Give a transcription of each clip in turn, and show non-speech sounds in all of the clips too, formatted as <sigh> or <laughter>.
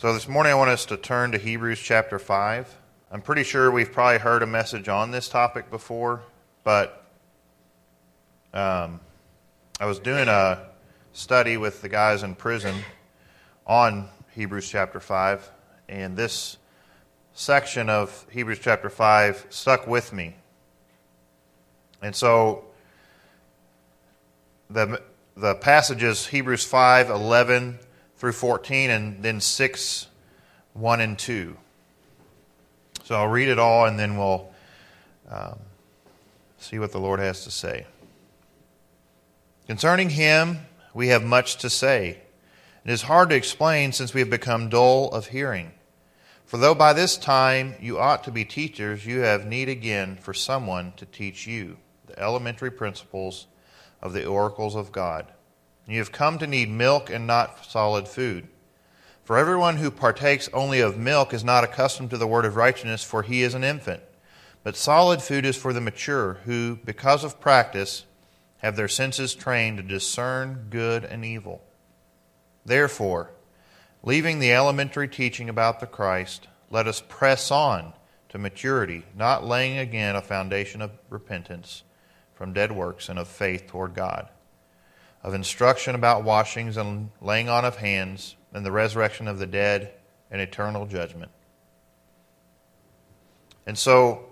So this morning I want us to turn to Hebrews chapter 5. I'm pretty sure we've probably heard a message on this topic before, but um, I was doing a study with the guys in prison on Hebrews chapter 5, and this section of Hebrews chapter 5 stuck with me. And so the, the passages Hebrews 5 11 through 14, and then 6 1 and 2. So I'll read it all and then we'll um, see what the Lord has to say. Concerning him, we have much to say. It is hard to explain since we have become dull of hearing. For though by this time you ought to be teachers, you have need again for someone to teach you the elementary principles of the oracles of God. You have come to need milk and not solid food. For everyone who partakes only of milk is not accustomed to the word of righteousness, for he is an infant. But solid food is for the mature, who, because of practice, have their senses trained to discern good and evil. Therefore, leaving the elementary teaching about the Christ, let us press on to maturity, not laying again a foundation of repentance from dead works and of faith toward God of instruction about washings and laying on of hands, and the resurrection of the dead and eternal judgment. And so,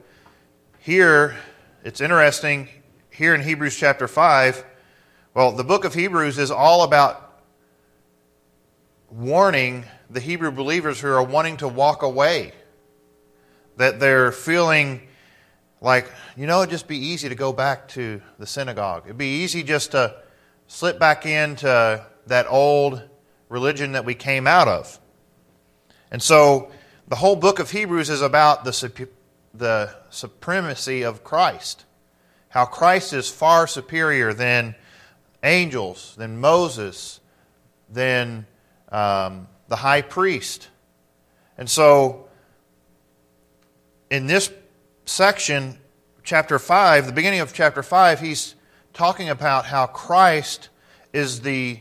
here, it's interesting, here in Hebrews chapter 5, well, the book of Hebrews is all about warning the Hebrew believers who are wanting to walk away. That they're feeling like, you know, it'd just be easy to go back to the synagogue. It'd be easy just to slip back into that old religion that we came out of. And so the whole book of Hebrews is about the, the supremacy of Christ. How Christ is far superior than angels, than Moses, than um, the high priest. And so in this section, chapter 5, the beginning of chapter 5, he's talking about how Christ is the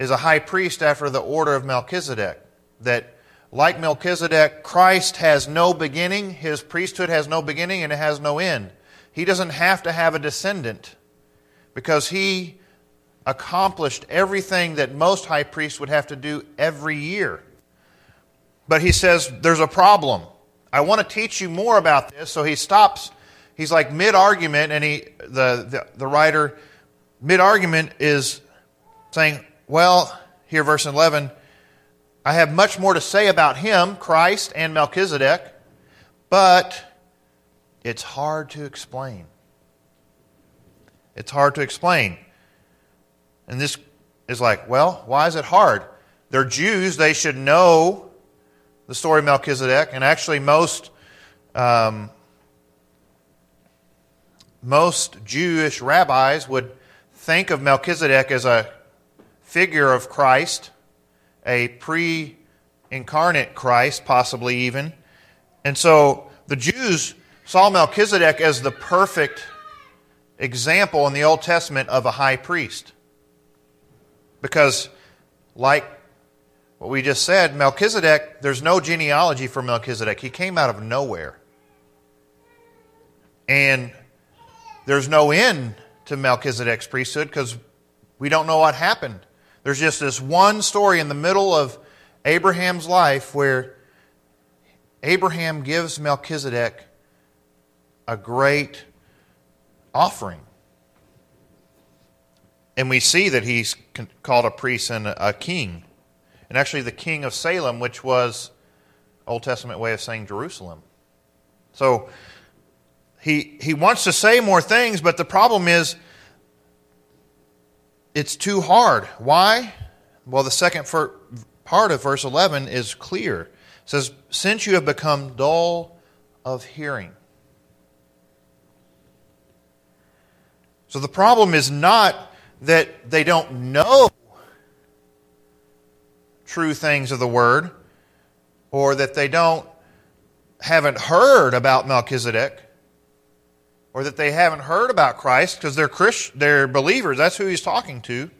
is a high priest after the order of Melchizedek. That like Melchizedek, Christ has no beginning, his priesthood has no beginning and it has no end. He doesn't have to have a descendant because he accomplished everything that most high priests would have to do every year. But he says there's a problem. I want to teach you more about this. So he stops he's like mid argument, and he the, the, the writer mid argument is saying, Well, here, verse 11, I have much more to say about him, Christ, and Melchizedek, but it's hard to explain. It's hard to explain. And this is like, well, why is it hard? They're Jews, they should know the story of Melchizedek, and actually, most um, most Jewish rabbis would think of Melchizedek as a figure of Christ, a pre incarnate Christ, possibly even. And so the Jews saw Melchizedek as the perfect example in the Old Testament of a high priest. Because, like what we just said, Melchizedek, there's no genealogy for Melchizedek. He came out of nowhere. And there's no end to Melchizedek's priesthood because we don't know what happened. There's just this one story in the middle of Abraham's life where Abraham gives Melchizedek a great offering. And we see that he's called a priest and a king. And actually, the king of Salem, which was Old Testament way of saying Jerusalem. So he, he wants to say more things, but the problem is it's too hard. Why? Well, the second part of verse 11 is clear. It says, Since you have become dull of hearing. So the problem is not that they don't know true things of the word or that they don't haven't heard about Melchizedek or that they haven't heard about Christ because they're Christ, they're believers. That's who he's talking to.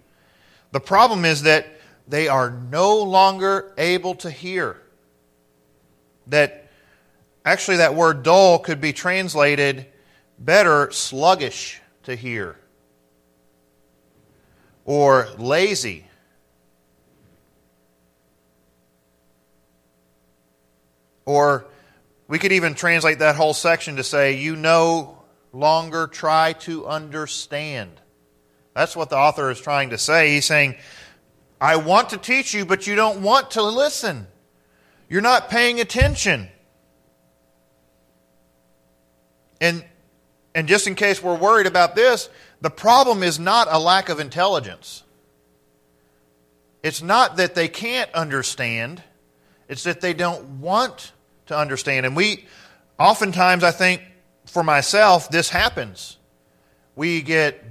The problem is that they are no longer able to hear. That actually, that word dull could be translated better sluggish to hear or lazy. Or we could even translate that whole section to say, you no longer try to understand. That's what the author is trying to say. He's saying, I want to teach you, but you don't want to listen. You're not paying attention. And, and just in case we're worried about this, the problem is not a lack of intelligence. It's not that they can't understand, it's that they don't want to understand. And we, oftentimes, I think, for myself, this happens. We get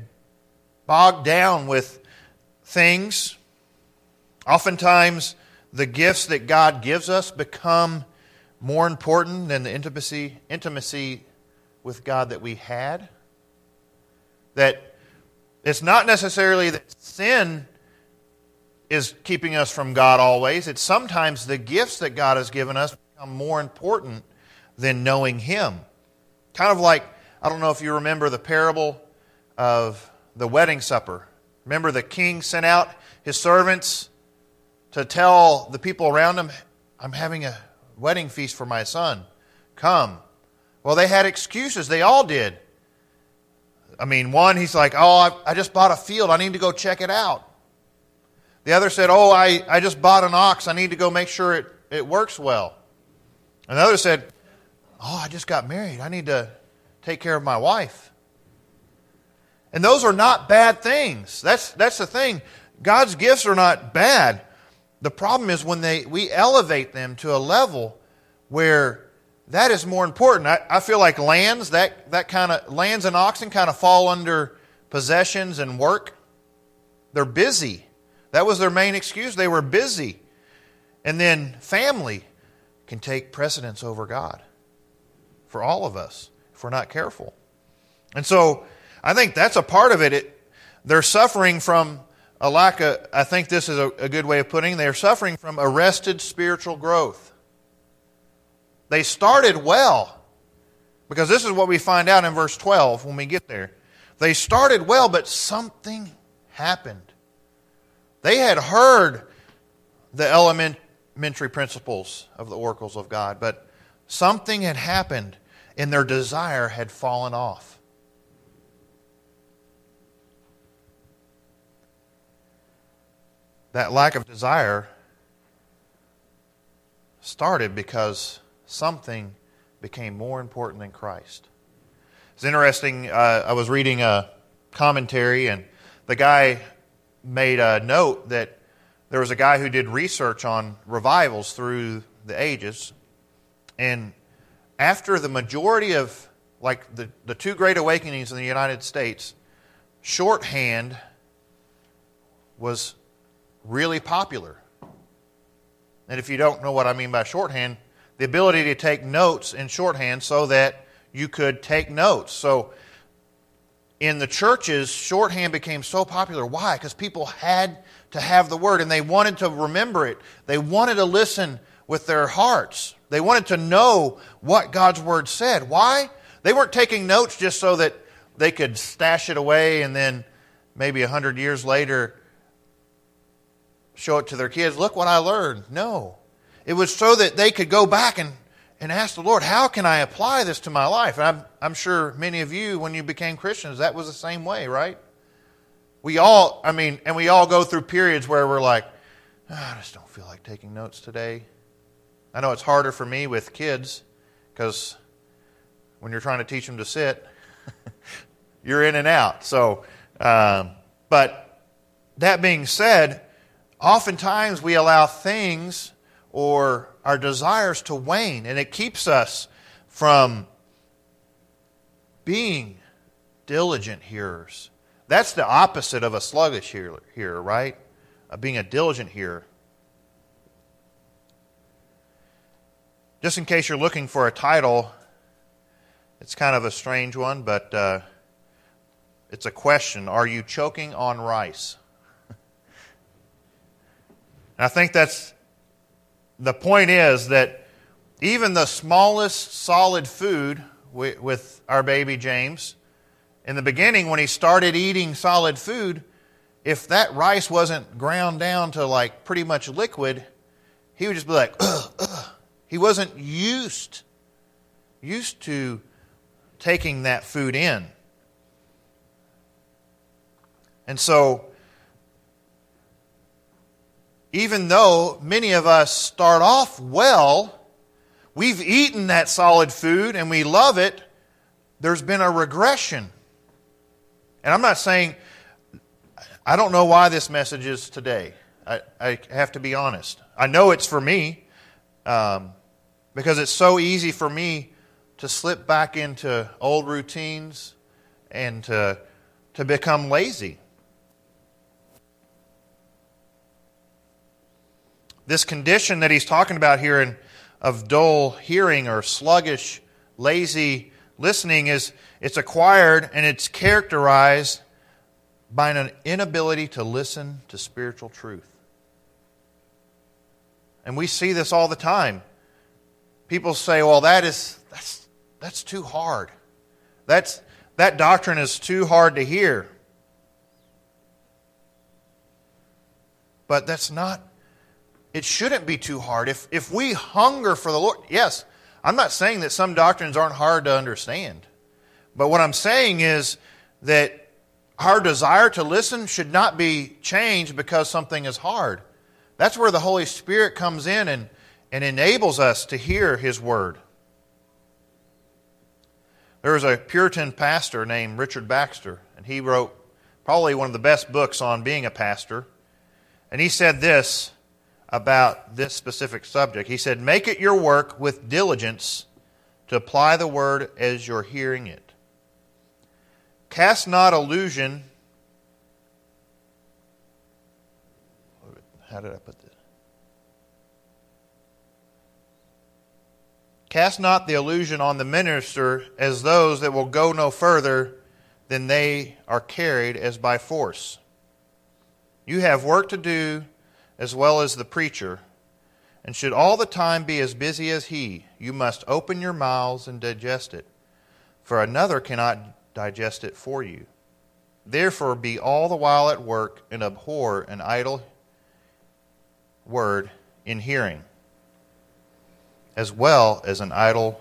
bogged down with things. Oftentimes, the gifts that God gives us become more important than the intimacy, intimacy with God that we had. That it's not necessarily that sin is keeping us from God always, it's sometimes the gifts that God has given us become more important than knowing Him. Kind of like, I don't know if you remember the parable of the wedding supper. Remember, the king sent out his servants to tell the people around him, I'm having a wedding feast for my son. Come. Well, they had excuses. They all did. I mean, one, he's like, Oh, I, I just bought a field. I need to go check it out. The other said, Oh, I, I just bought an ox. I need to go make sure it, it works well. Another said, Oh, I just got married. I need to take care of my wife. And those are not bad things. That's, that's the thing. God's gifts are not bad. The problem is when they, we elevate them to a level where that is more important. I, I feel like lands, that, that kind of lands and oxen kind of fall under possessions and work. They're busy. That was their main excuse. They were busy. And then family can take precedence over God for all of us if we're not careful. And so I think that's a part of it. it they're suffering from a lack of, I think this is a, a good way of putting it, they're suffering from arrested spiritual growth. They started well. Because this is what we find out in verse 12 when we get there. They started well, but something happened. They had heard the elementary principles of the oracles of God, but something had happened and their desire had fallen off. That lack of desire started because something became more important than Christ. It's interesting. Uh, I was reading a commentary, and the guy made a note that there was a guy who did research on revivals through the ages, and after the majority of like the, the two great awakenings in the United States, shorthand was really popular. And if you don't know what I mean by shorthand, the ability to take notes in shorthand so that you could take notes. So in the churches, shorthand became so popular. Why? Because people had to have the word and they wanted to remember it. They wanted to listen with their hearts. They wanted to know what God's word said. Why? They weren't taking notes just so that they could stash it away and then maybe a hundred years later show it to their kids. Look what I learned. No. It was so that they could go back and, and ask the Lord, how can I apply this to my life? And I'm, I'm sure many of you, when you became Christians, that was the same way, right? We all, I mean, and we all go through periods where we're like, oh, I just don't feel like taking notes today. I know it's harder for me with kids because when you're trying to teach them to sit, <laughs> you're in and out. So, um, but that being said, oftentimes we allow things or our desires to wane, and it keeps us from being diligent hearers. That's the opposite of a sluggish hearer, right? Of being a diligent hearer. Just in case you're looking for a title, it's kind of a strange one, but uh, it's a question Are you choking on rice? <laughs> I think that's the point is that even the smallest solid food with our baby James, in the beginning when he started eating solid food, if that rice wasn't ground down to like pretty much liquid, he would just be like. <clears throat> he wasn't used used to taking that food in. And so even though many of us start off well, we've eaten that solid food and we love it, there's been a regression. And I'm not saying, I don't know why this message is today. I, I have to be honest. I know it's for me um, because it's so easy for me to slip back into old routines and to, to become lazy. this condition that he's talking about here in, of dull hearing or sluggish, lazy listening is it's acquired and it's characterized by an inability to listen to spiritual truth. And we see this all the time. People say, well, that is that's that's too hard. That's that doctrine is too hard to hear. But that's not it shouldn't be too hard. If, if we hunger for the Lord, yes, I'm not saying that some doctrines aren't hard to understand. But what I'm saying is that our desire to listen should not be changed because something is hard. That's where the Holy Spirit comes in and, and enables us to hear His Word. There was a Puritan pastor named Richard Baxter, and he wrote probably one of the best books on being a pastor. And he said this about this specific subject. He said, Make it your work with diligence to apply the word as you're hearing it. Cast not illusion. How did I put this? Cast not the illusion on the minister as those that will go no further than they are carried as by force. You have work to do as well as the preacher, and should all the time be as busy as he, you must open your mouths and digest it, for another cannot digest it for you. Therefore, be all the while at work and abhor an idle word in hearing, as well as an idle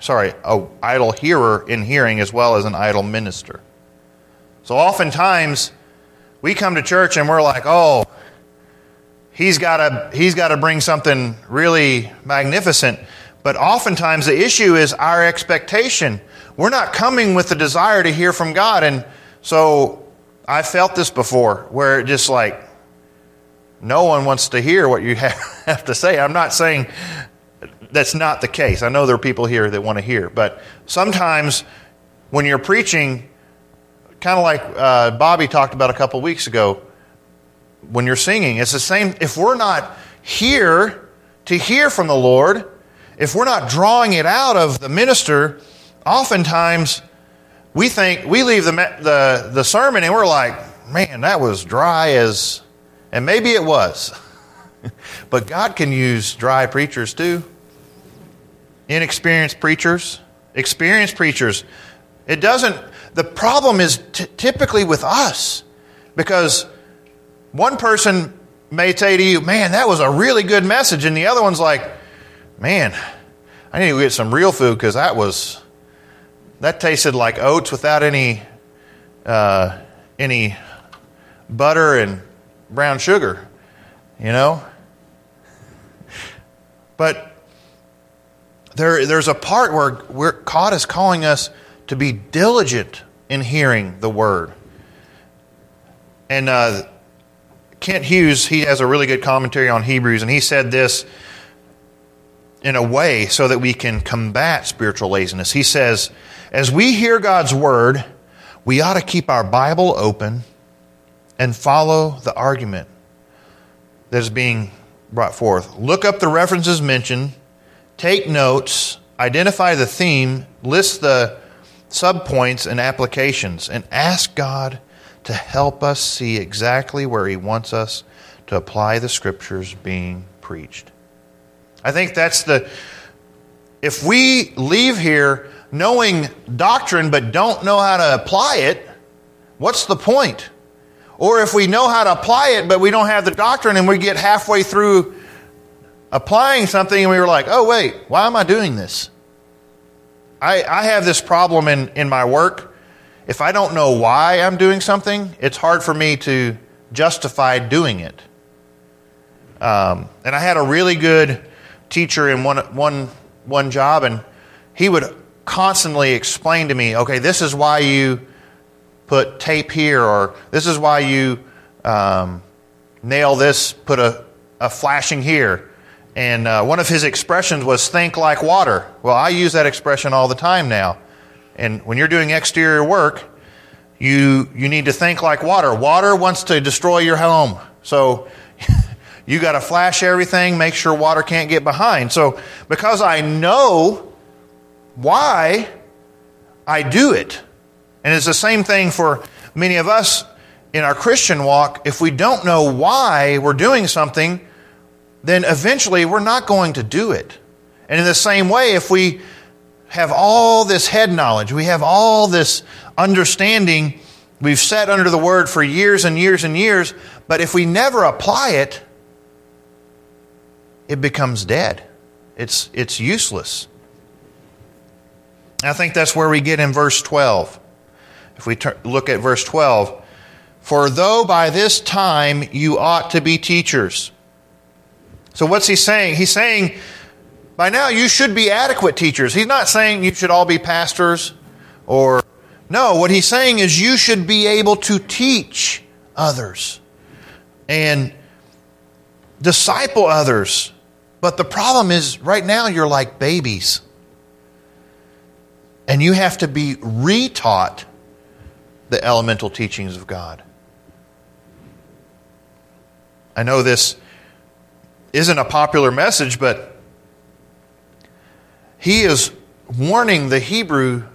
sorry, a idle hearer in hearing as well as an idle minister. So oftentimes we come to church and we're like, oh, he's got to he's got to bring something really magnificent. But oftentimes the issue is our expectation. We're not coming with the desire to hear from God. And so I felt this before where it just like no one wants to hear what you <laughs> have to say. I'm not saying that's not the case. I know there are people here that want to hear. But sometimes when you're preaching, kind of like uh, Bobby talked about a couple weeks ago when you're singing. It's the same. If we're not here to hear from the Lord, if we're not drawing it out of the minister, oftentimes we think we leave the, the, the sermon and we're like, man, that was dry as, and maybe it was. <laughs> but God can use dry preachers too. Inexperienced preachers, experienced preachers. It doesn't, the problem is t- typically with us because one person may say to you, Man, that was a really good message. And the other one's like, Man, I need to get some real food because that was, that tasted like oats without any, uh, any butter and brown sugar, you know? But there, there's a part where God is calling us to be diligent in hearing the word. And uh, Kent Hughes, he has a really good commentary on Hebrews, and he said this in a way so that we can combat spiritual laziness. He says, As we hear God's word, we ought to keep our Bible open and follow the argument that is being brought forth. Look up the references mentioned, take notes, identify the theme, list the subpoints and applications and ask God to help us see exactly where He wants us to apply the scriptures being preached. I think that's the. If we leave here knowing doctrine but don't know how to apply it, what's the point? Or if we know how to apply it but we don't have the doctrine and we get halfway through applying something and we were like, oh, wait, why am I doing this? I, I have this problem in, in my work. If I don't know why I'm doing something, it's hard for me to justify doing it. Um, and I had a really good teacher in one, one, one job, and he would constantly explain to me, okay, this is why you put tape here, or this is why you um, nail this, put a, a flashing here. And uh, one of his expressions was think like water. Well, I use that expression all the time now. And when you're doing exterior work, you, you need to think like water. Water wants to destroy your home. So <laughs> you got to flash everything, make sure water can't get behind. So because I know why I do it, and it's the same thing for many of us in our Christian walk, if we don't know why we're doing something, then eventually we're not going to do it. And in the same way, if we have all this head knowledge, we have all this understanding, we've sat under the word for years and years and years, but if we never apply it, it becomes dead. It's, it's useless. I think that's where we get in verse 12. If we look at verse 12, for though by this time you ought to be teachers. So, what's he saying? He's saying, by now you should be adequate teachers. He's not saying you should all be pastors or, no, what he's saying is you should be able to teach others and disciple others. But the problem is, right now you're like babies. And you have to be retaught the elemental teachings of God. I know this isn't a popular message, but he is warning the Hebrew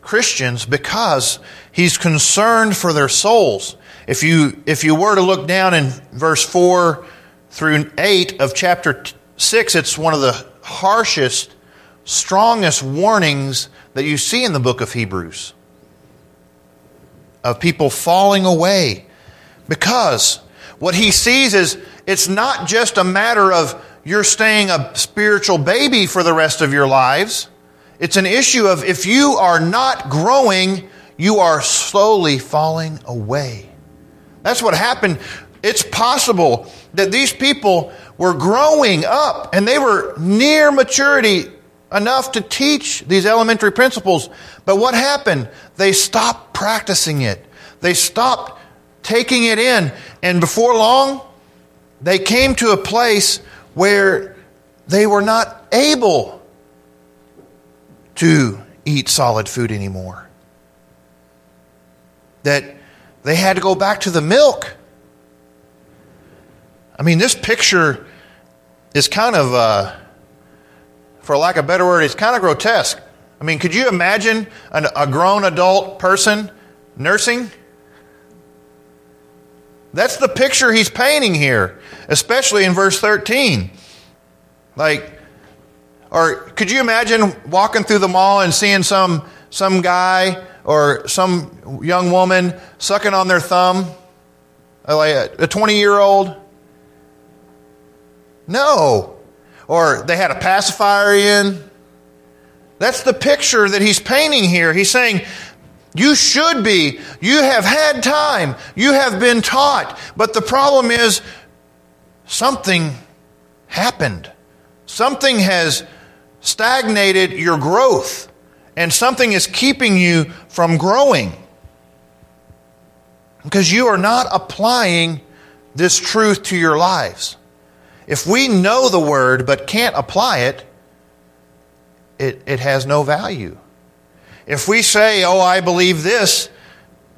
Christians because he's concerned for their souls. If you, if you were to look down in verse 4 through 8 of chapter 6, it's one of the harshest, strongest warnings that you see in the book of Hebrews of people falling away because what he sees is it's not just a matter of you're staying a spiritual baby for the rest of your lives. It's an issue of if you are not growing, you are slowly falling away. That's what happened. It's possible that these people were growing up and they were near maturity enough to teach these elementary principles. But what happened? They stopped practicing it. They stopped taking it in. And before long, they came to a place where they were not able to eat solid food anymore. That they had to go back to the milk. I mean, this picture is kind of, uh, for lack of a better word, it's kind of grotesque. I mean, could you imagine an, a grown adult person nursing? That's the picture he's painting here, especially in verse 13. Like, or could you imagine walking through the mall and seeing some, some guy or some young woman sucking on their thumb? Like a 20 year old? No. Or they had a pacifier in. That's the picture that he's painting here. He's saying, you should be. You have had time. You have been taught. But the problem is something happened. Something has stagnated your growth, and something is keeping you from growing. Because you are not applying this truth to your lives. If we know the word but can't apply it, it, it has no value. If we say, oh, I believe this,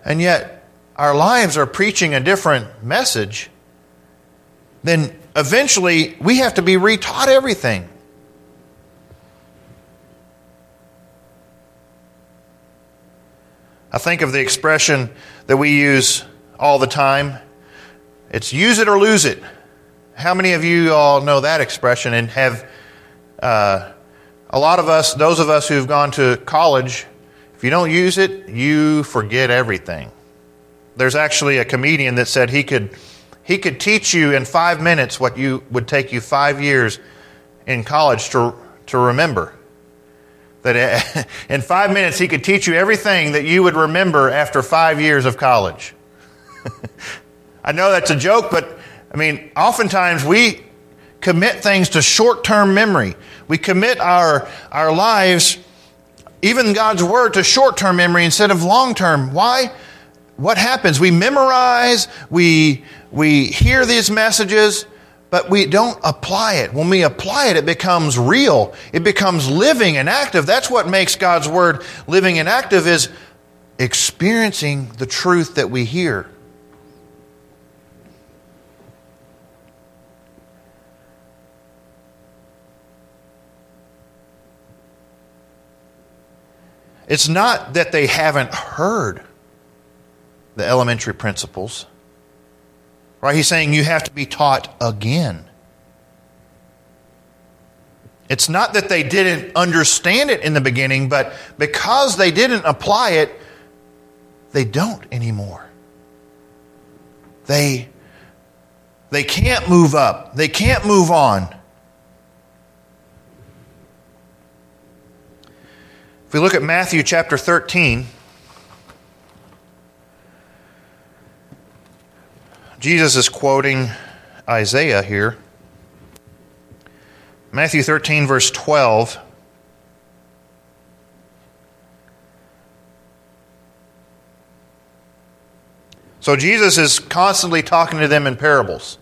and yet our lives are preaching a different message, then eventually we have to be retaught everything. I think of the expression that we use all the time. It's use it or lose it. How many of you all know that expression and have uh, a lot of us, those of us who've gone to college, if you don't use it, you forget everything. There's actually a comedian that said he could he could teach you in five minutes what you would take you five years in college to to remember. That <laughs> in five minutes he could teach you everything that you would remember after five years of college. <laughs> I know that's a joke, but I mean, oftentimes we commit things to short term memory. We commit our, our lives, even God's Word, to short term memory instead of long term. Why? What happens? We memorize, we, we hear these messages, but we don't apply it. When we apply it, it becomes real. It becomes living and active. That's what makes God's Word living and active is experiencing the truth that we hear. It's not that they haven't heard the elementary principles. Right? He's saying you have to be taught again. It's not that they didn't understand it in the beginning, but because they didn't apply it, they don't anymore. They, they can't move up, they can't move on. If we look at Matthew chapter 13, Jesus is quoting Isaiah here. Matthew 13, verse 12. So Jesus is constantly talking to them in parables.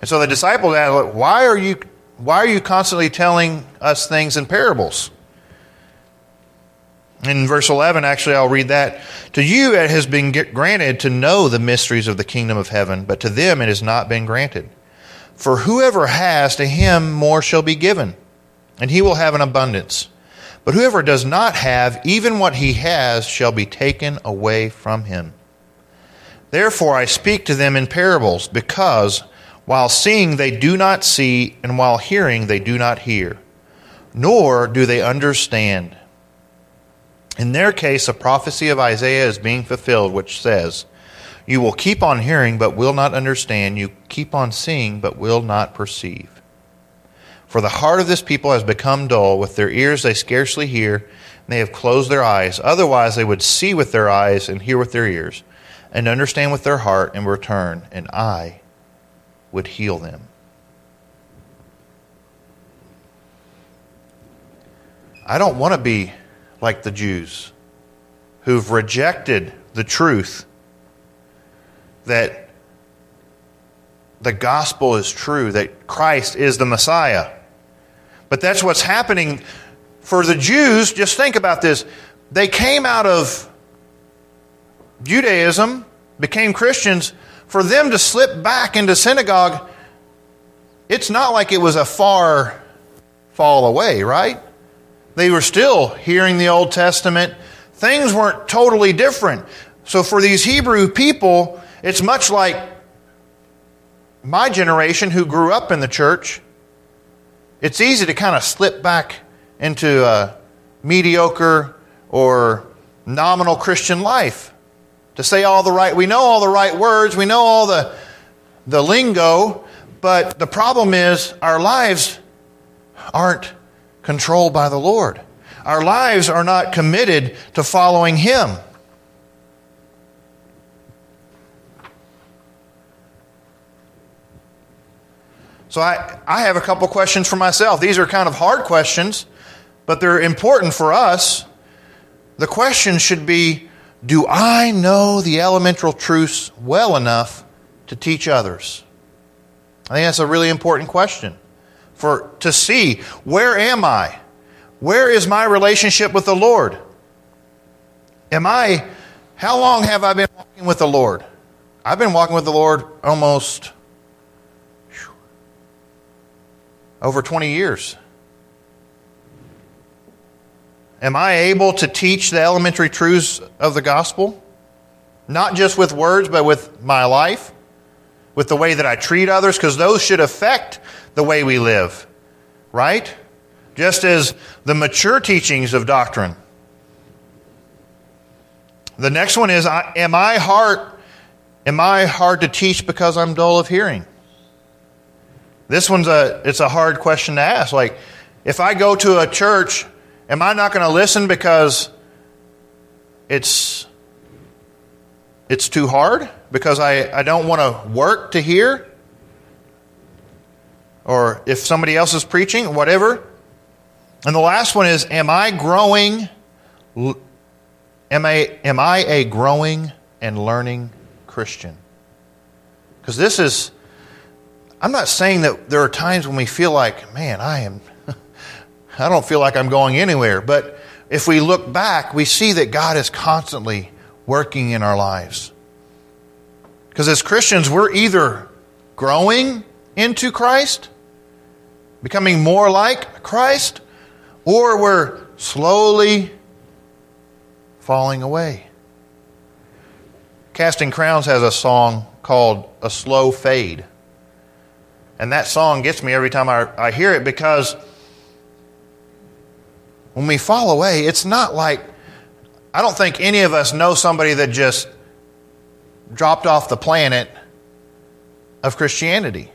And so the disciples ask, why are you, why are you constantly telling us things in parables? In verse 11, actually, I'll read that. To you it has been granted to know the mysteries of the kingdom of heaven, but to them it has not been granted. For whoever has, to him more shall be given, and he will have an abundance. But whoever does not have, even what he has shall be taken away from him. Therefore I speak to them in parables, because while seeing they do not see, and while hearing they do not hear, nor do they understand. In their case, a prophecy of Isaiah is being fulfilled, which says, You will keep on hearing, but will not understand. You keep on seeing, but will not perceive. For the heart of this people has become dull. With their ears they scarcely hear, and they have closed their eyes. Otherwise, they would see with their eyes and hear with their ears, and understand with their heart and return, and I would heal them. I don't want to be like the Jews who've rejected the truth that the gospel is true, that Christ is the Messiah. But that's what's happening for the Jews. Just think about this. They came out of Judaism, became Christians. For them to slip back into synagogue, it's not like it was a far fall away, right? They were still hearing the Old Testament. Things weren't totally different. So for these Hebrew people, it's much like my generation who grew up in the church. It's easy to kind of slip back into a mediocre or nominal Christian life. To say all the right, we know all the right words, we know all the, the lingo, but the problem is our lives aren't controlled by the Lord. Our lives are not committed to following Him. So I, I have a couple questions for myself. These are kind of hard questions, but they're important for us. The question should be Do I know the elemental truths well enough to teach others? I think that's a really important question for to see where am I? Where is my relationship with the Lord? Am I how long have I been walking with the Lord? I've been walking with the Lord almost whew, over 20 years. Am I able to teach the elementary truths of the gospel? Not just with words, but with my life? With the way that I treat others, because those should affect the way we live, right? Just as the mature teachings of doctrine. The next one is Am I hard, am I hard to teach because I'm dull of hearing? This one's a it's a hard question to ask. Like, if I go to a church, am I not going to listen because it's it's too hard? Because I, I don't want to work to hear? Or if somebody else is preaching, whatever. And the last one is Am I growing? Am I, am I a growing and learning Christian? Because this is, I'm not saying that there are times when we feel like, man, I am, <laughs> I don't feel like I'm going anywhere. But if we look back, we see that God is constantly working in our lives. Because as Christians, we're either growing into Christ, becoming more like Christ, or we're slowly falling away. Casting Crowns has a song called A Slow Fade. And that song gets me every time I, I hear it because when we fall away, it's not like, I don't think any of us know somebody that just dropped off the planet of Christianity.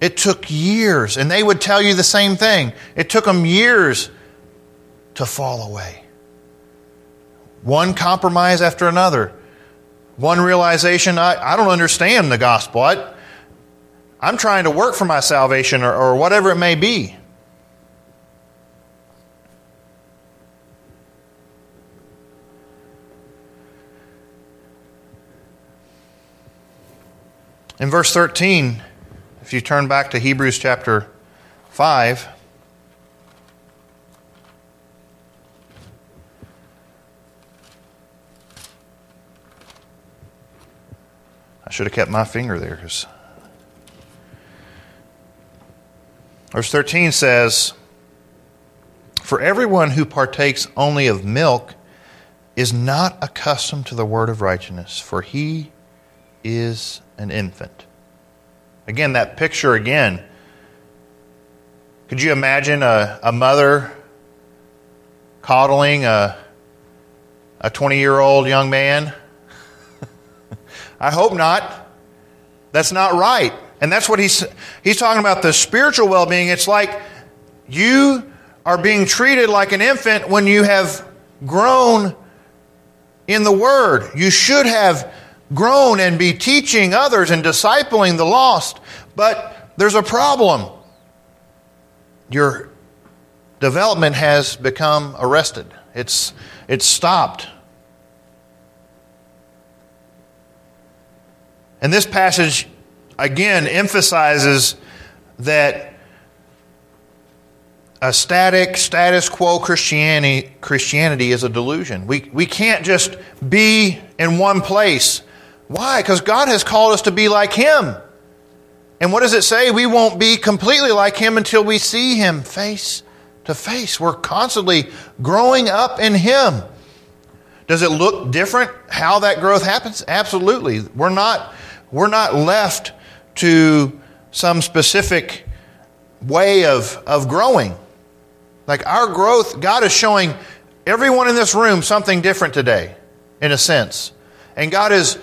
It took years, and they would tell you the same thing. It took them years to fall away. One compromise after another. One realization I, I don't understand the gospel. I, I'm trying to work for my salvation or, or whatever it may be. In verse 13, if you turn back to Hebrews chapter 5, I should have kept my finger there. Verse 13 says, For everyone who partakes only of milk is not accustomed to the word of righteousness, for he is an infant. Again, that picture again. Could you imagine a, a mother coddling a, a 20 year old young man? <laughs> I hope not. That's not right. And that's what he's, he's talking about the spiritual well being. It's like you are being treated like an infant when you have grown in the Word. You should have grown and be teaching others and discipling the lost. But there's a problem. Your development has become arrested, it's, it's stopped. And this passage, again, emphasizes that a static, status quo Christianity, Christianity is a delusion. We, we can't just be in one place. Why? Because God has called us to be like Him. And what does it say? We won't be completely like Him until we see Him face to face. We're constantly growing up in Him. Does it look different how that growth happens? Absolutely. We're not we're not left to some specific way of, of growing. Like our growth, God is showing everyone in this room something different today, in a sense. And God has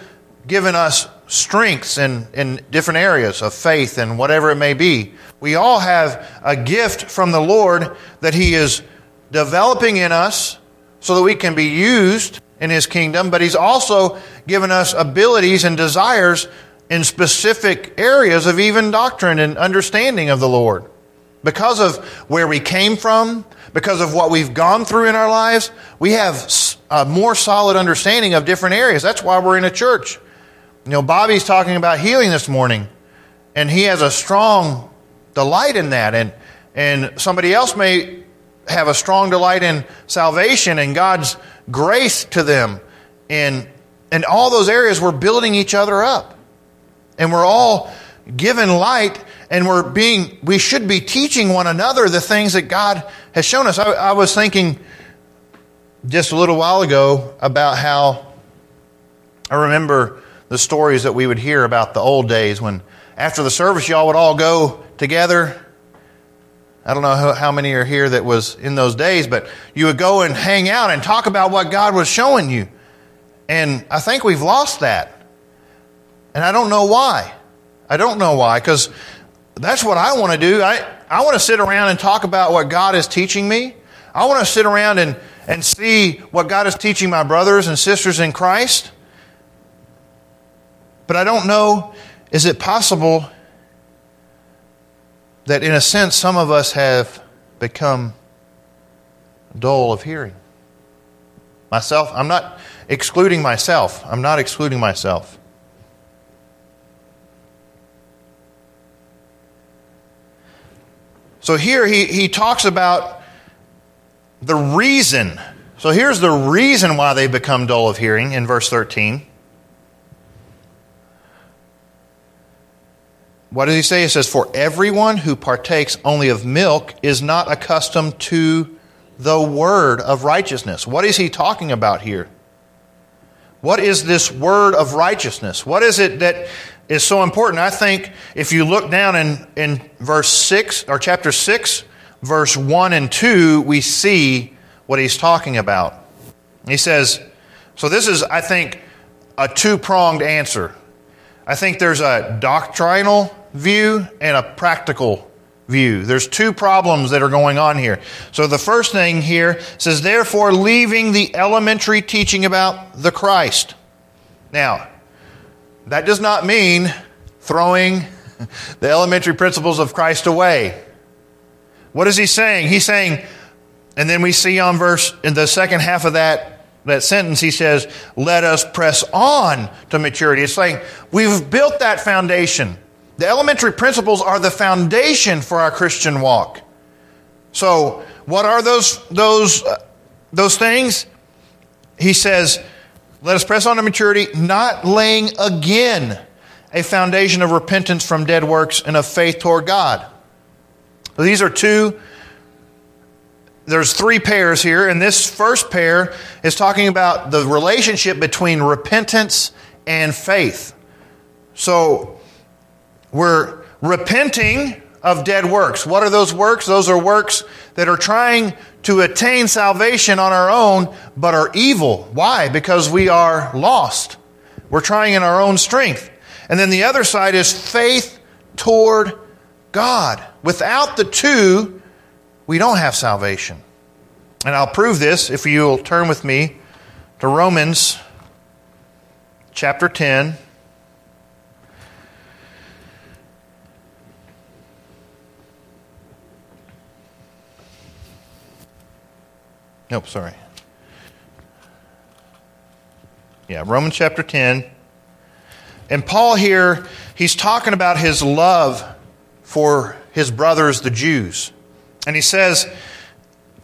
given us strengths in, in different areas of faith and whatever it may be. We all have a gift from the Lord that He is developing in us so that we can be used in His kingdom, but He's also given us abilities and desires in specific areas of even doctrine and understanding of the Lord. Because of where we came from, because of what we've gone through in our lives, we have a more solid understanding of different areas. That's why we're in a church. You know, Bobby's talking about healing this morning, and he has a strong delight in that. And, and somebody else may have a strong delight in salvation and God's grace to them. And in all those areas, we're building each other up. And we're all given light and we're being, we should be teaching one another the things that God has shown us. I, I was thinking just a little while ago about how I remember the stories that we would hear about the old days when after the service y'all would all go together. I don't know how many are here that was in those days, but you would go and hang out and talk about what God was showing you. And I think we've lost that. And I don't know why. I don't know why, because that's what I want to do. I, I want to sit around and talk about what God is teaching me. I want to sit around and, and see what God is teaching my brothers and sisters in Christ. But I don't know, is it possible that in a sense some of us have become dull of hearing? Myself, I'm not excluding myself. I'm not excluding myself. So here he, he talks about the reason. So here's the reason why they become dull of hearing in verse 13. What does he say? He says, For everyone who partakes only of milk is not accustomed to the word of righteousness. What is he talking about here? What is this word of righteousness? What is it that is so important. I think if you look down in, in verse 6 or chapter 6, verse 1 and 2, we see what he's talking about. He says, so this is, I think, a two pronged answer. I think there's a doctrinal view and a practical view. There's two problems that are going on here. So the first thing here says, therefore, leaving the elementary teaching about the Christ. Now, that does not mean throwing <laughs> the elementary principles of Christ away. What is he saying? He's saying, and then we see on verse, in the second half of that, that sentence, he says, let us press on to maturity. It's saying, we've built that foundation. The elementary principles are the foundation for our Christian walk. So, what are those, those, uh, those things? He says, let us press on to maturity, not laying again a foundation of repentance from dead works and of faith toward God. So these are two, there's three pairs here, and this first pair is talking about the relationship between repentance and faith. So we're repenting of dead works. What are those works? Those are works that are trying to attain salvation on our own, but are evil. Why? Because we are lost. We're trying in our own strength. And then the other side is faith toward God. Without the two, we don't have salvation. And I'll prove this if you'll turn with me to Romans chapter 10. Nope, sorry. Yeah, Romans chapter 10. And Paul here, he's talking about his love for his brothers, the Jews. And he says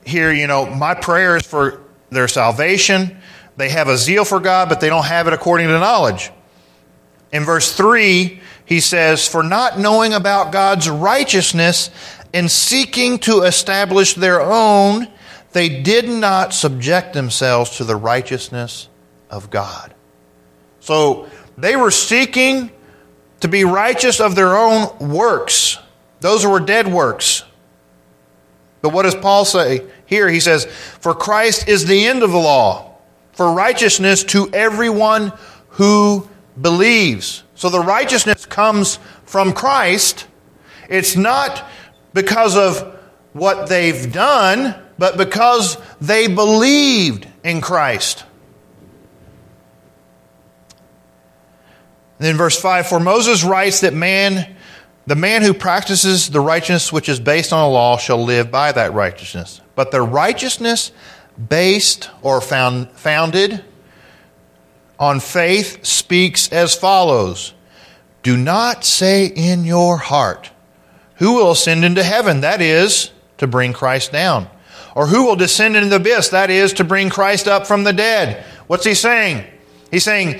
here, you know, my prayer is for their salvation. They have a zeal for God, but they don't have it according to knowledge. In verse 3, he says, For not knowing about God's righteousness and seeking to establish their own, they did not subject themselves to the righteousness of God. So they were seeking to be righteous of their own works. Those were dead works. But what does Paul say here? He says, For Christ is the end of the law, for righteousness to everyone who believes. So the righteousness comes from Christ. It's not because of what they've done, but because they believed in Christ. Then verse 5 For Moses writes that man, the man who practices the righteousness which is based on the law shall live by that righteousness. But the righteousness based or found, founded on faith speaks as follows Do not say in your heart, Who will ascend into heaven? That is, to bring Christ down. Or who will descend into the abyss? That is to bring Christ up from the dead. What's he saying? He's saying,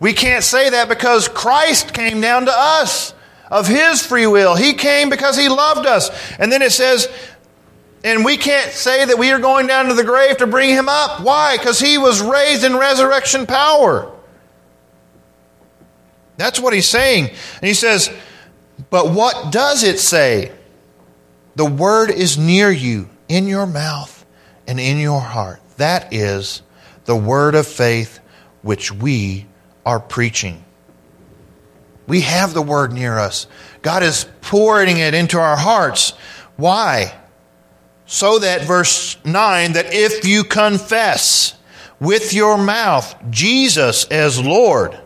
we can't say that because Christ came down to us of his free will. He came because he loved us. And then it says, and we can't say that we are going down to the grave to bring him up. Why? Because he was raised in resurrection power. That's what he's saying. And he says, But what does it say? The word is near you, in your mouth and in your heart. That is the word of faith which we are preaching. We have the word near us. God is pouring it into our hearts. Why? So that, verse 9, that if you confess with your mouth Jesus as Lord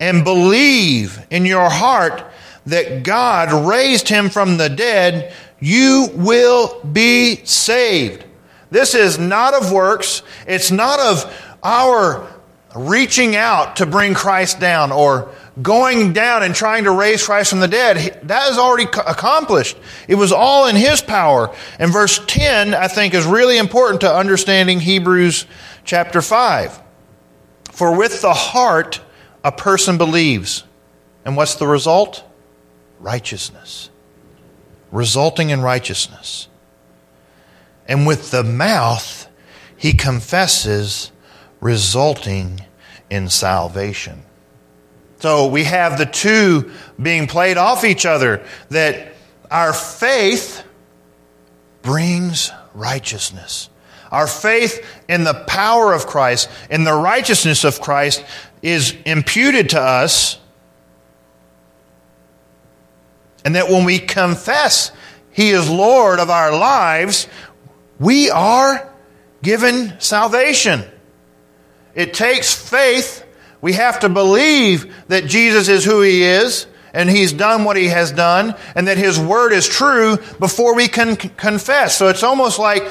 and believe in your heart that God raised him from the dead, you will be saved. This is not of works. It's not of our reaching out to bring Christ down or going down and trying to raise Christ from the dead. That is already accomplished. It was all in His power. And verse 10, I think, is really important to understanding Hebrews chapter 5. For with the heart a person believes. And what's the result? Righteousness. Resulting in righteousness. And with the mouth he confesses, resulting in salvation. So we have the two being played off each other that our faith brings righteousness. Our faith in the power of Christ, in the righteousness of Christ, is imputed to us. And that when we confess He is Lord of our lives, we are given salvation. It takes faith. We have to believe that Jesus is who He is and He's done what He has done and that His Word is true before we can confess. So it's almost like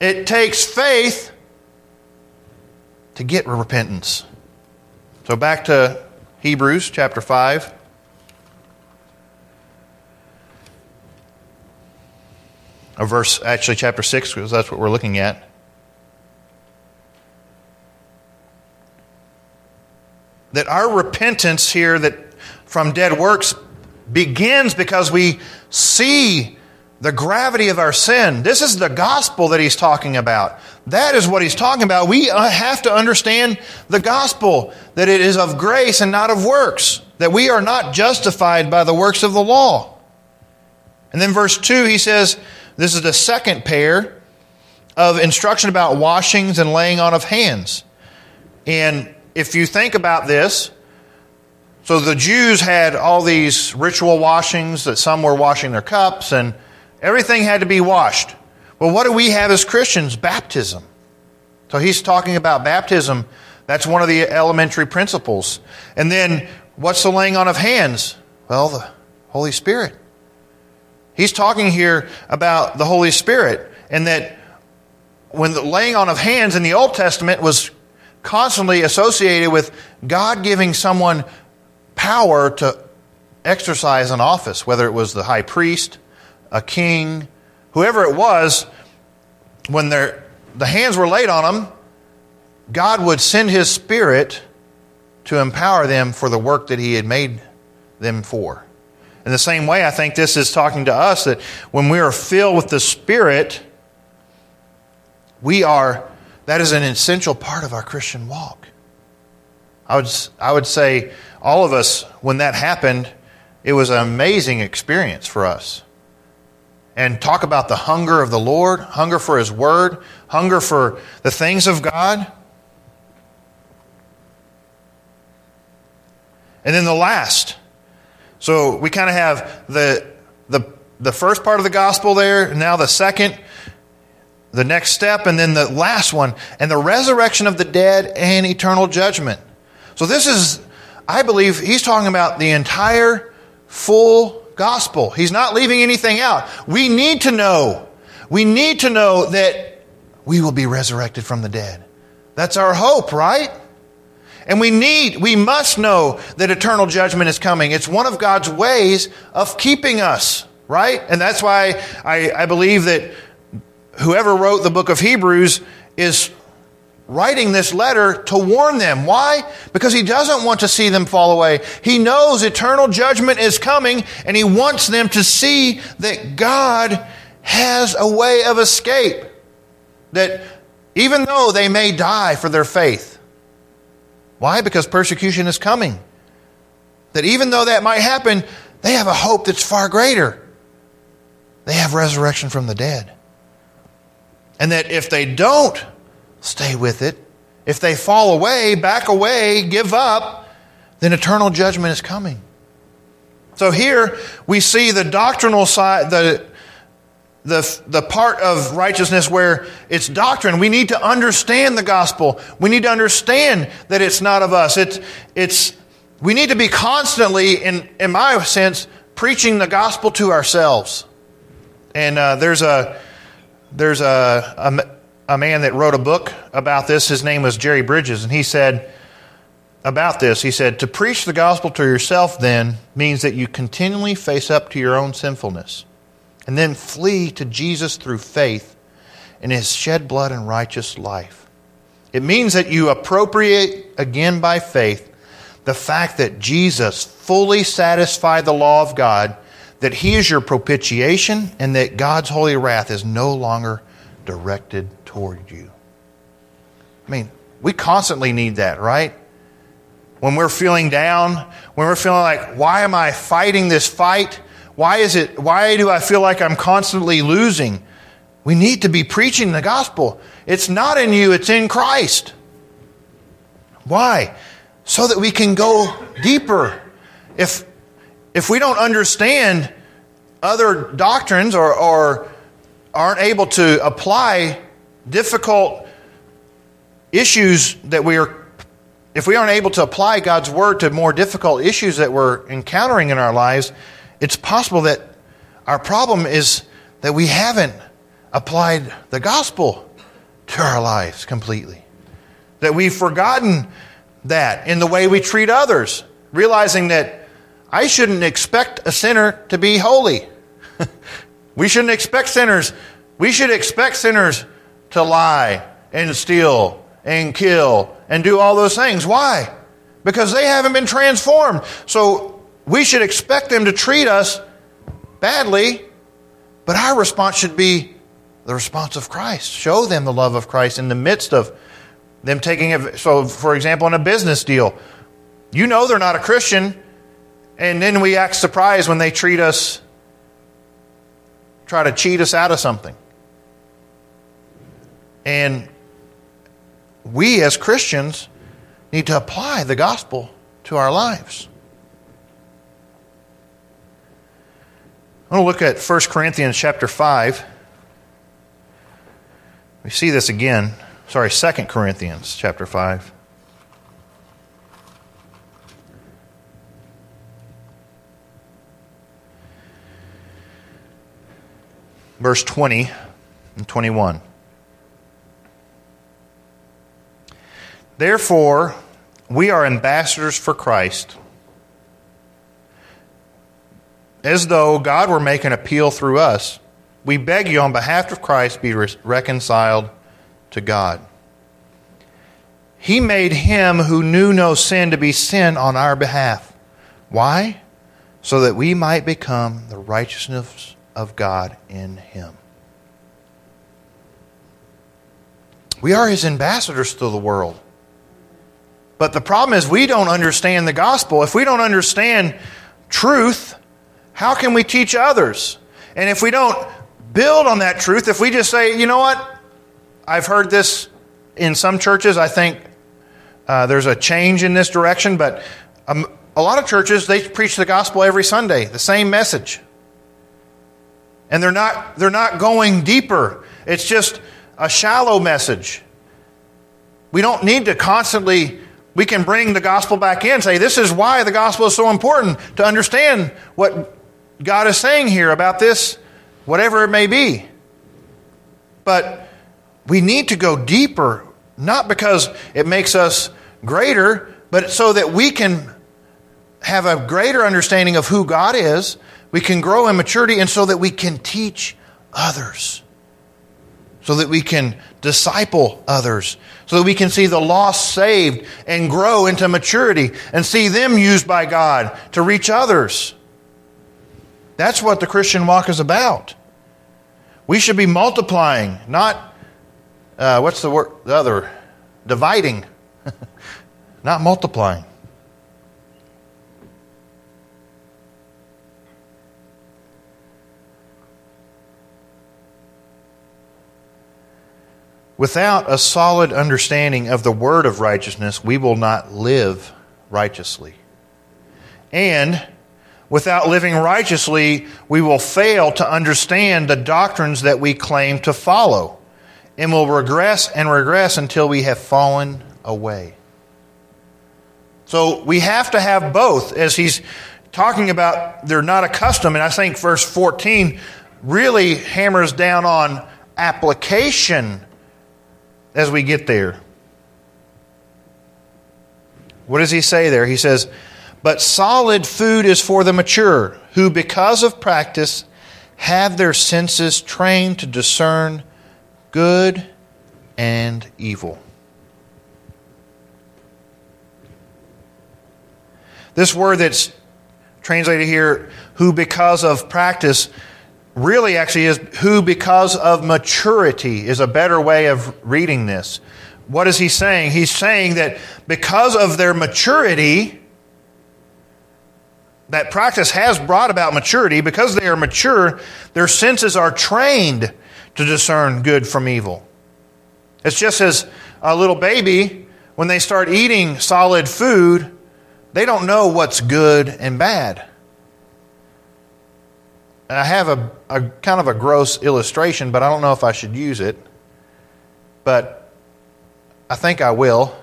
it takes faith to get repentance. So back to Hebrews chapter 5. A verse, actually, chapter 6, because that's what we're looking at. That our repentance here that from dead works begins because we see the gravity of our sin. This is the gospel that he's talking about. That is what he's talking about. We uh, have to understand the gospel, that it is of grace and not of works, that we are not justified by the works of the law. And then verse 2, he says, this is the second pair of instruction about washings and laying on of hands. And if you think about this, so the Jews had all these ritual washings that some were washing their cups and Everything had to be washed. Well, what do we have as Christians? Baptism. So he's talking about baptism. That's one of the elementary principles. And then what's the laying on of hands? Well, the Holy Spirit. He's talking here about the Holy Spirit and that when the laying on of hands in the Old Testament was constantly associated with God giving someone power to exercise an office, whether it was the high priest, a king, whoever it was, when the hands were laid on them, God would send His Spirit to empower them for the work that He had made them for. In the same way, I think this is talking to us that when we are filled with the Spirit, we are, that is an essential part of our Christian walk. I would, I would say, all of us, when that happened, it was an amazing experience for us and talk about the hunger of the Lord, hunger for His Word, hunger for the things of God. And then the last. So we kind of have the, the, the first part of the gospel there, now the second, the next step, and then the last one, and the resurrection of the dead and eternal judgment. So this is, I believe, he's talking about the entire full gospel. He's not leaving anything out. We need to know. We need to know that we will be resurrected from the dead. That's our hope, right? And we need, we must know that eternal judgment is coming. It's one of God's ways of keeping us, right? And that's why I, I believe that whoever wrote the book of Hebrews is writing this letter to warn them. Why? Because he doesn't want to see them fall away. He knows eternal judgment is coming and he wants them to see that God has a way of escape. That even though they may die for their faith. Why? Because persecution is coming. that even though that might happen, they have a hope that's far greater. They have resurrection from the dead. And that if they don't stay with it, if they fall away, back away, give up, then eternal judgment is coming. So here we see the doctrinal side, the, the, the part of righteousness where it's doctrine. We need to understand the gospel. We need to understand that it's not of us. It's, it's, we need to be constantly, in, in my sense, preaching the gospel to ourselves. And uh, there's a there's a, a, a man that wrote a book about this. His name was Jerry Bridges, and he said about this. He said, "To preach the gospel to yourself then means that you continually face up to your own sinfulness, and then flee to Jesus through faith in His shed blood and righteous life. It means that you appropriate again by faith." The fact that Jesus fully satisfied the law of God that He is your propitiation and that God's holy wrath is no longer directed toward you. I mean, we constantly need that, right? When we're feeling down, when we're feeling like, why am I fighting this fight? Why is it, why do I feel like I'm constantly losing? We need to be preaching the gospel. It's not in you, it's in Christ. Why? So that we can go deeper. If if we don't understand other doctrines or, or aren't able to apply difficult issues that we are if we aren't able to apply God's word to more difficult issues that we're encountering in our lives, it's possible that our problem is that we haven't applied the gospel to our lives completely. That we've forgotten that in the way we treat others, realizing that I shouldn't expect a sinner to be holy. <laughs> we shouldn't expect sinners. We should expect sinners to lie and steal and kill and do all those things. Why? Because they haven't been transformed. So we should expect them to treat us badly, but our response should be the response of Christ. Show them the love of Christ in the midst of them taking it. So, for example, in a business deal, you know they're not a Christian and then we act surprised when they treat us, try to cheat us out of something. And we as Christians need to apply the gospel to our lives. I want to look at 1 Corinthians chapter 5. We see this again. Sorry, 2 Corinthians chapter 5. Verse 20 and 21. Therefore, we are ambassadors for Christ, as though God were making appeal through us. We beg you, on behalf of Christ, be reconciled to God. He made him who knew no sin to be sin on our behalf. Why? So that we might become the righteousness of God in him. We are his ambassadors to the world. But the problem is, we don't understand the gospel. If we don't understand truth, how can we teach others? And if we don't build on that truth, if we just say, you know what, I've heard this in some churches, I think uh, there's a change in this direction, but um, a lot of churches, they preach the gospel every Sunday, the same message and they're not they're not going deeper. It's just a shallow message. We don't need to constantly we can bring the gospel back in say this is why the gospel is so important to understand what God is saying here about this whatever it may be. But we need to go deeper not because it makes us greater, but so that we can have a greater understanding of who God is we can grow in maturity and so that we can teach others. So that we can disciple others. So that we can see the lost saved and grow into maturity and see them used by God to reach others. That's what the Christian walk is about. We should be multiplying, not, uh, what's the word, the other, dividing, <laughs> not multiplying. Without a solid understanding of the word of righteousness, we will not live righteously. And without living righteously, we will fail to understand the doctrines that we claim to follow and will regress and regress until we have fallen away. So we have to have both as he's talking about they're not accustomed. And I think verse 14 really hammers down on application as we get there. What does he say there? He says, But solid food is for the mature, who because of practice have their senses trained to discern good and evil. This word that's translated here, who because of practice, really actually is who because of maturity is a better way of reading this. What is he saying? He's saying that because of their maturity, that practice has brought about maturity, because they are mature, their senses are trained to discern good from evil. It's just as a little baby, when they start eating solid food, they don't know what's good and bad. I have a, a kind of a gross illustration, but I don't know if I should use it. But I think I will.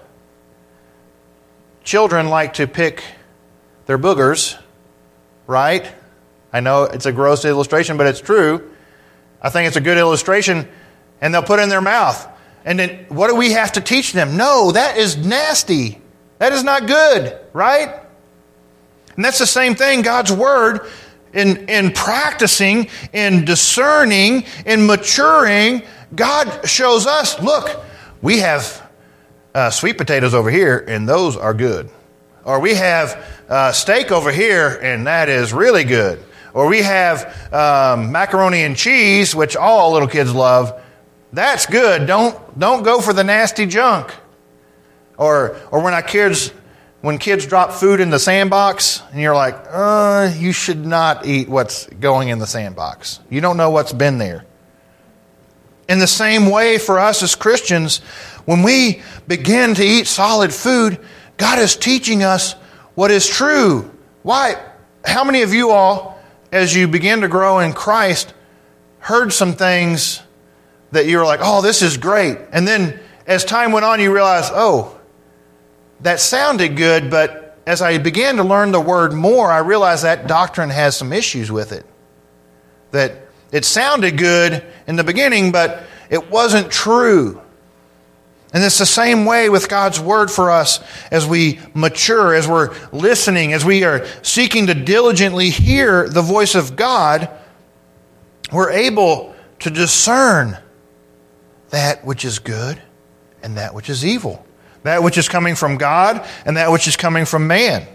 Children like to pick their boogers, right? I know it's a gross illustration, but it's true. I think it's a good illustration. And they'll put it in their mouth. And then what do we have to teach them? No, that is nasty. That is not good, right? And that's the same thing. God's Word in, in practicing, in discerning, in maturing, God shows us look, we have uh, sweet potatoes over here, and those are good. Or we have uh, steak over here, and that is really good. Or we have um, macaroni and cheese, which all little kids love. That's good. Don't, don't go for the nasty junk. Or, or when our kids when kids drop food in the sandbox and you're like, uh, you should not eat what's going in the sandbox. You don't know what's been there. In the same way, for us as Christians, when we begin to eat solid food, God is teaching us what is true. Why? How many of you all, as you begin to grow in Christ, heard some things that you were like, oh, this is great. And then as time went on, you realize, oh, that sounded good, but as I began to learn the word more, I realized that doctrine has some issues with it. That it sounded good in the beginning, but it wasn't true. And it's the same way with God's word for us as we mature, as we're listening, as we are seeking to diligently hear the voice of God, we're able to discern that which is good and that which is evil that which is coming from God and that which is coming from man.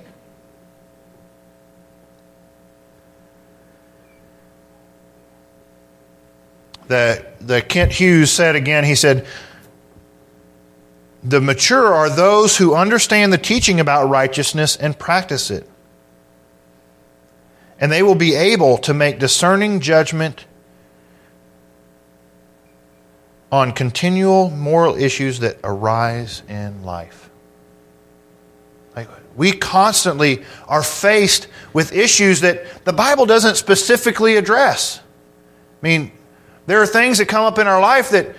The, the Kent Hughes said again, he said, The mature are those who understand the teaching about righteousness and practice it. And they will be able to make discerning judgment on continual moral issues that arise in life. Like we constantly are faced with issues that the Bible doesn't specifically address. I mean, there are things that come up in our life that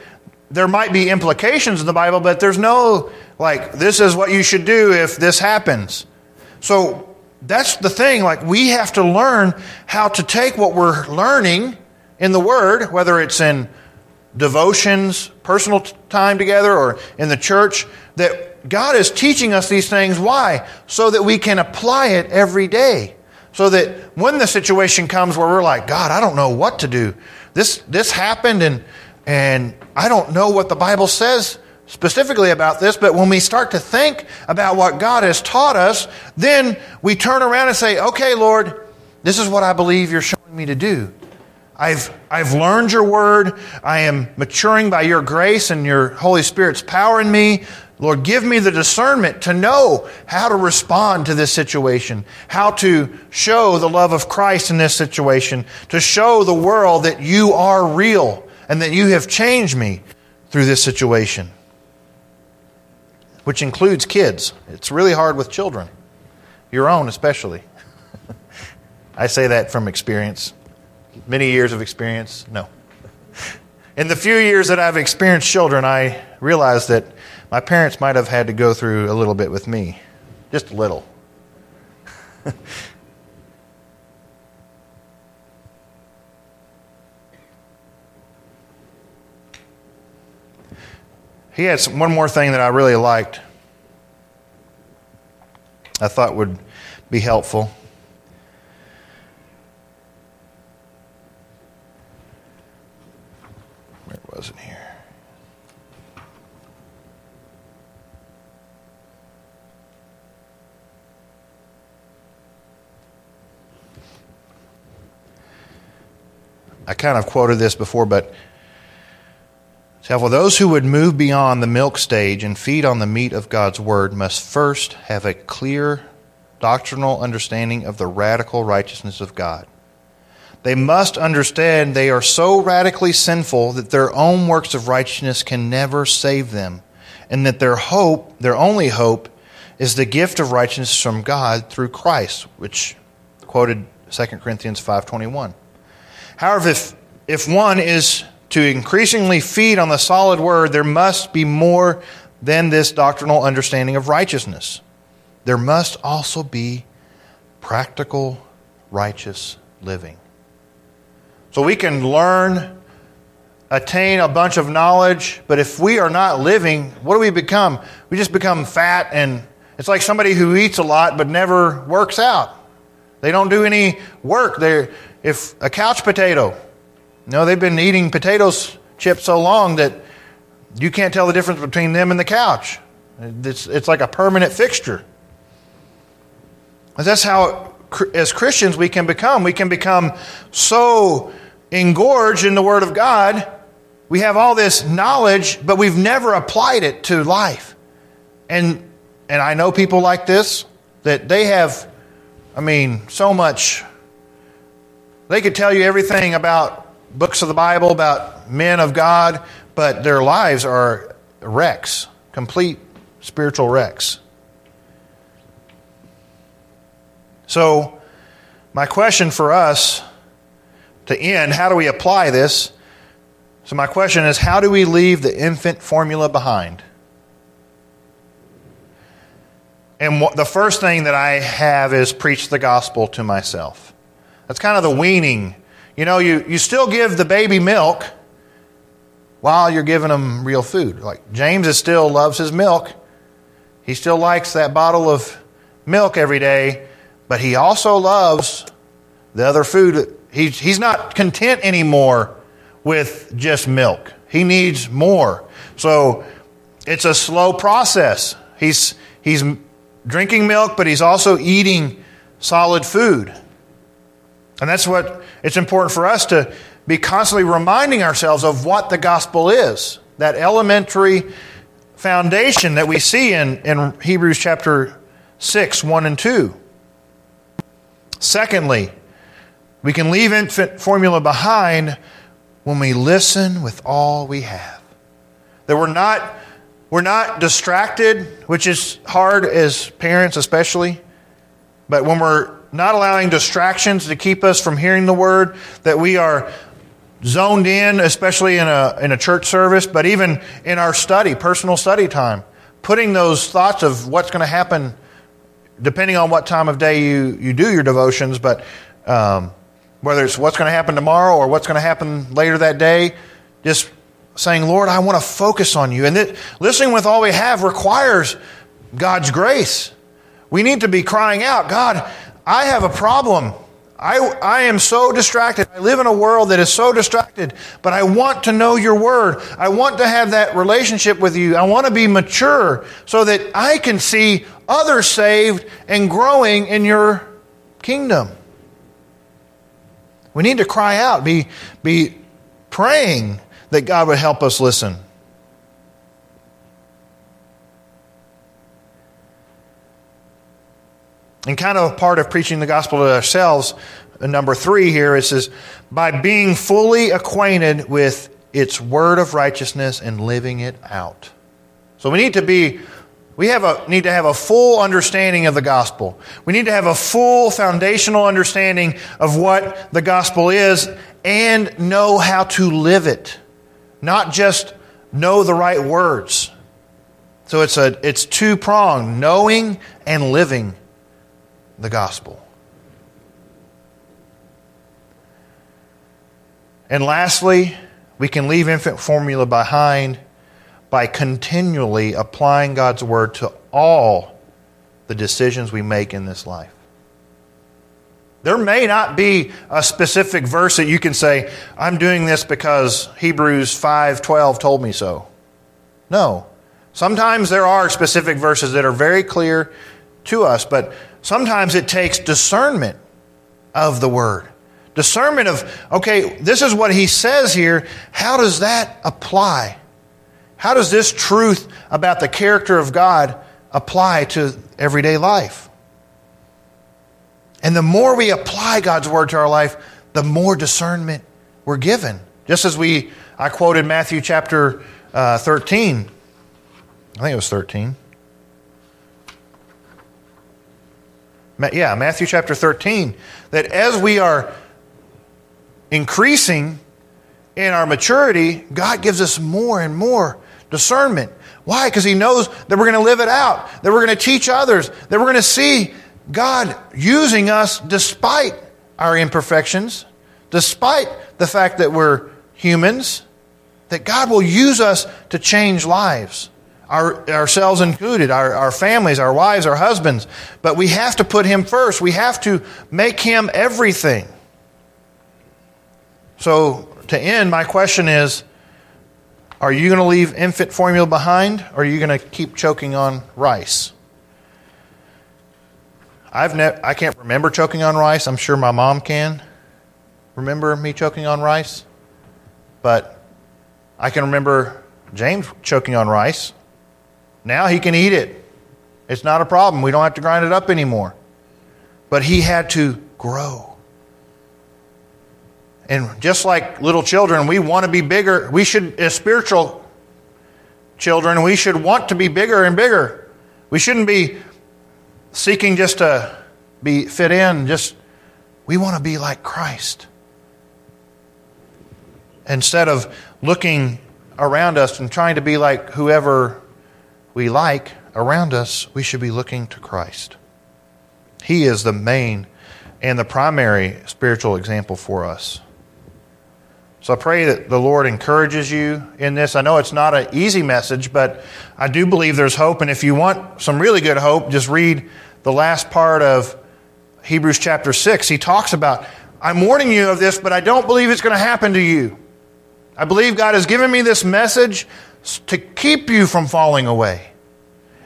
there might be implications in the Bible, but there's no, like, this is what you should do if this happens. So that's the thing. Like, we have to learn how to take what we're learning in the Word, whether it's in devotions, personal time together, or in the church, that God is teaching us these things. Why? So that we can apply it every day. So that when the situation comes where we're like, God, I don't know what to do. This, this happened and, and I don't know what the Bible says specifically about this, but when we start to think about what God has taught us, then we turn around and say, okay, Lord, this is what I believe you're showing me to do. I've, I've learned your word. I am maturing by your grace and your Holy Spirit's power in me. Lord, give me the discernment to know how to respond to this situation, how to show the love of Christ in this situation, to show the world that you are real and that you have changed me through this situation, which includes kids. It's really hard with children, your own especially. <laughs> I say that from experience. Many years of experience? No. In the few years that I've experienced children, I realized that my parents might have had to go through a little bit with me. Just a little. he had some, one more thing that I really liked, I thought would be helpful. wasn't here. I kind of quoted this before, but for those who would move beyond the milk stage and feed on the meat of God's word must first have a clear doctrinal understanding of the radical righteousness of God. They must understand they are so radically sinful that their own works of righteousness can never save them, and that their hope, their only hope, is the gift of righteousness from God through Christ, which quoted 2 Corinthians 5:21. However, if if one is to increasingly feed on the solid word, there must be more than this doctrinal understanding of righteousness. There must also be practical righteous living. So we can learn, attain a bunch of knowledge, but if we are not living, what do we become? We just become fat and it's like somebody who eats a lot but never works out. They don't do any work. They're, if a couch potato, no, they've been eating potatoes chips so long that you can't tell the difference between them and the couch. It's, it's like a permanent fixture. That's how, as Christians, we can become. We can become so engorged in the Word of God. We have all this knowledge, but we've never applied it to life. And, and I know people like this that they have, I mean, so much. They could tell you everything about books of the Bible, about men of God, but their lives are wrecks, complete spiritual wrecks. So, my question for us to end, how do we apply this? So, my question is how do we leave the infant formula behind? And the first thing that I have is preach the gospel to myself. That's kind of the weaning. You know, you, you still give the baby milk while you're giving them real food. Like James is still loves his milk. He still likes that bottle of milk every day, but he also loves the other food He's, he's not content anymore with just milk. He needs more. So it's a slow process. He's, he's drinking milk, but he's also eating solid food. And that's what it's important for us to be constantly reminding ourselves of what the gospel is. That elementary foundation that we see in, in Hebrews chapter 6, 1 and 2. Secondly, we can leave infant formula behind when we listen with all we have. That we're not, we're not distracted, which is hard as parents, especially. But when we're not allowing distractions to keep us from hearing the word, that we are zoned in, especially in a, in a church service, but even in our study, personal study time, putting those thoughts of what's going to happen depending on what time of day you, you do your devotions, but um, whether it's what's going to happen tomorrow or what's going to happen later that day, just saying, Lord, I want to focus on you. And that, listening with all we have requires God's grace. We need to be crying out, God, I have a problem. I, I am so distracted. I live in a world that is so distracted, but I want to know your word. I want to have that relationship with you. I want to be mature so that I can see others saved and growing in your kingdom. We need to cry out, be, be praying that God would help us listen. And kind of part of preaching the gospel to ourselves, uh, number three here, it says, by being fully acquainted with its word of righteousness and living it out. So we need to be we have a, need to have a full understanding of the gospel. We need to have a full foundational understanding of what the gospel is and know how to live it, not just know the right words. So it's a it's two pronged, knowing and living the gospel. And lastly, we can leave infant formula behind by continually applying God's word to all the decisions we make in this life. There may not be a specific verse that you can say, I'm doing this because Hebrews 5:12 told me so. No. Sometimes there are specific verses that are very clear to us, but sometimes it takes discernment of the word. Discernment of, okay, this is what he says here. How does that apply? How does this truth about the character of God apply to everyday life? And the more we apply God's word to our life, the more discernment we're given. Just as we, I quoted Matthew chapter uh, 13. I think it was 13. Yeah, Matthew chapter 13. That as we are increasing in our maturity, God gives us more and more discernment. Why? Because He knows that we're going to live it out, that we're going to teach others, that we're going to see God using us despite our imperfections, despite the fact that we're humans, that God will use us to change lives. Our, ourselves included, our, our families, our wives, our husbands. But we have to put Him first. We have to make Him everything. So, to end, my question is Are you going to leave infant formula behind, or are you going to keep choking on rice? I've ne- I can't remember choking on rice. I'm sure my mom can remember me choking on rice. But I can remember James choking on rice. Now he can eat it. It's not a problem. We don't have to grind it up anymore. But he had to grow. And just like little children, we want to be bigger. We should, as spiritual children, we should want to be bigger and bigger. We shouldn't be seeking just to be fit in. Just we want to be like Christ. Instead of looking around us and trying to be like whoever we like around us, we should be looking to Christ. He is the main and the primary spiritual example for us. So I pray that the Lord encourages you in this. I know it's not an easy message, but I do believe there's hope. And if you want some really good hope, just read the last part of Hebrews chapter 6. He talks about, I'm warning you of this, but I don't believe it's going to happen to you. I believe God has given me this message to keep you from falling away.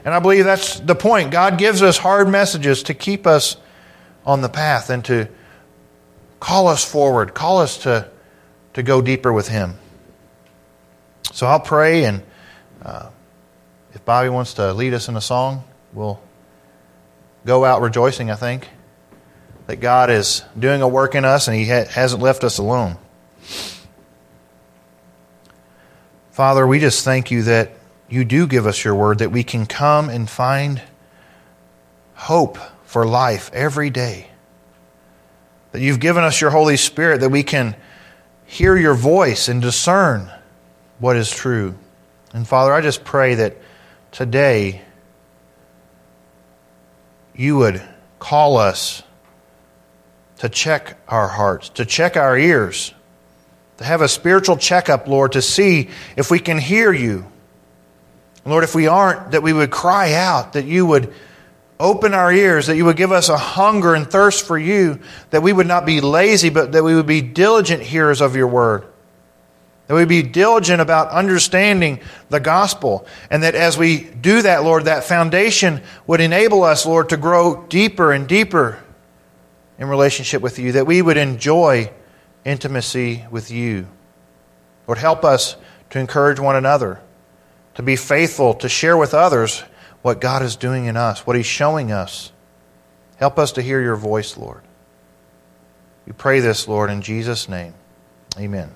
And I believe that's the point. God gives us hard messages to keep us on the path and to call us forward, call us to to go deeper with Him. So I'll pray, and uh, if Bobby wants to lead us in a song, we'll go out rejoicing, I think, that God is doing a work in us and He ha- hasn't left us alone. Father, we just thank you that you do give us your word, that we can come and find hope for life every day. That you've given us your Holy Spirit, that we can hear your voice and discern what is true. And Father, I just pray that today you would call us to check our hearts, to check our ears, to have a spiritual checkup, Lord, to see if we can hear you. Lord, if we aren't, that we would cry out, that you would open our ears, that you would give us a hunger and thirst for you, that we would not be lazy, but that we would be diligent hearers of your word. That we be diligent about understanding the gospel. And that as we do that, Lord, that foundation would enable us, Lord, to grow deeper and deeper in relationship with you, that we would enjoy intimacy with you. Lord, help us to encourage one another, to be faithful, to share with others what God is doing in us, what He's showing us. Help us to hear your voice, Lord. We pray this, Lord, in Jesus' name. Amen.